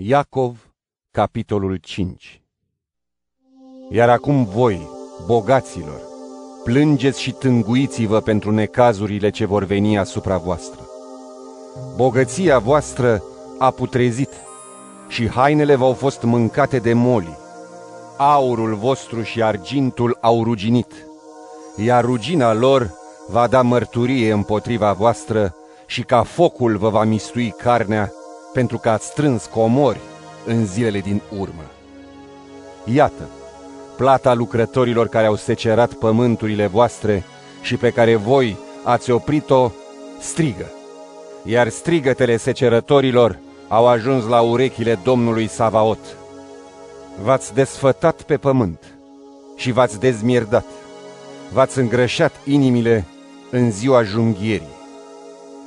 Iacov, capitolul 5 Iar acum voi, bogaților, plângeți și tânguiți-vă pentru necazurile ce vor veni asupra voastră. Bogăția voastră a putrezit și hainele v-au fost mâncate de moli. Aurul vostru și argintul au ruginit, iar rugina lor va da mărturie împotriva voastră și ca focul vă va mistui carnea pentru că ați strâns comori în zilele din urmă. Iată, plata lucrătorilor care au secerat pământurile voastre și pe care voi ați oprit-o, strigă. Iar strigătele secerătorilor au ajuns la urechile Domnului Savaot. V-ați desfătat pe pământ și v-ați dezmierdat. V-ați îngrășat inimile în ziua junghierii.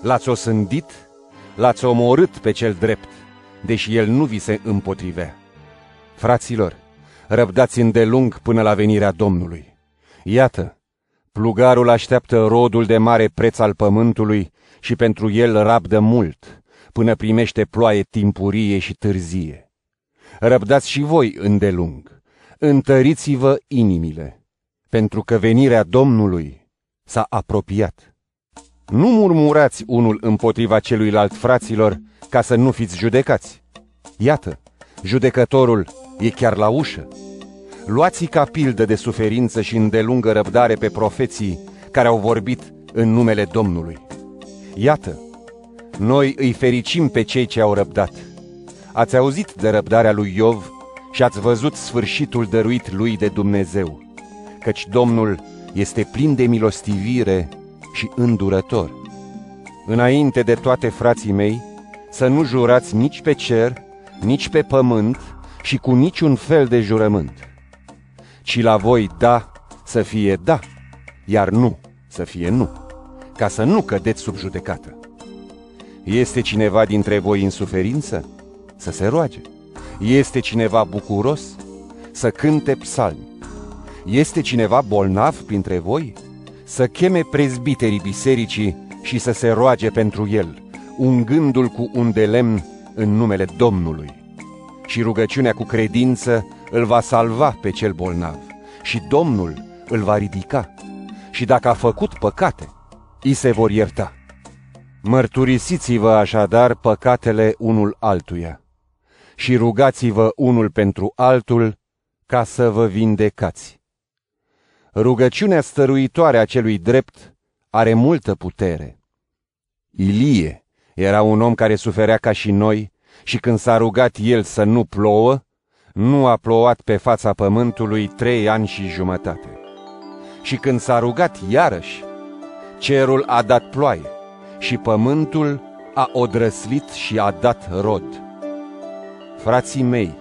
L-ați osândit l-ați omorât pe cel drept, deși el nu vi se împotrivea. Fraților, răbdați îndelung până la venirea Domnului. Iată, plugarul așteaptă rodul de mare preț al pământului și pentru el rabdă mult, până primește ploaie timpurie și târzie. Răbdați și voi îndelung, întăriți-vă inimile, pentru că venirea Domnului s-a apropiat. Nu murmurați unul împotriva celuilalt fraților, ca să nu fiți judecați. Iată, judecătorul e chiar la ușă. Luați ca pildă de suferință și îndelungă răbdare pe profeții care au vorbit în numele Domnului. Iată, noi îi fericim pe cei ce au răbdat. Ați auzit de răbdarea lui Iov și ați văzut sfârșitul dăruit lui de Dumnezeu, căci Domnul este plin de milostivire și îndurător. Înainte de toate frații mei, să nu jurați nici pe cer, nici pe pământ și cu niciun fel de jurământ, ci la voi da să fie da, iar nu să fie nu, ca să nu cădeți sub judecată. Este cineva dintre voi în suferință? Să se roage. Este cineva bucuros? Să cânte psalmi. Este cineva bolnav printre voi? Să cheme prezbiterii bisericii și să se roage pentru el, ungându-l cu un de lemn în numele Domnului. Și rugăciunea cu credință îl va salva pe cel bolnav și Domnul îl va ridica. Și dacă a făcut păcate, îi se vor ierta. Mărturisiți-vă așadar păcatele unul altuia și rugați-vă unul pentru altul ca să vă vindecați. Rugăciunea stăruitoare a celui drept are multă putere. Ilie era un om care suferea ca și noi și când s-a rugat el să nu plouă, nu a plouat pe fața pământului trei ani și jumătate. Și când s-a rugat iarăși, cerul a dat ploaie și pământul a odrăslit și a dat rod. Frații mei,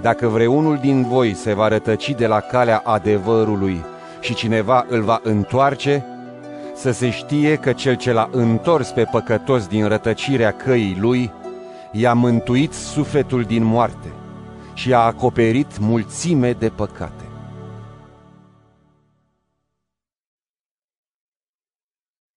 dacă vreunul din voi se va rătăci de la calea adevărului și cineva îl va întoarce, să se știe că cel ce l-a întors pe păcătos din rătăcirea căii lui, i-a mântuit sufletul din moarte și a acoperit mulțime de păcate.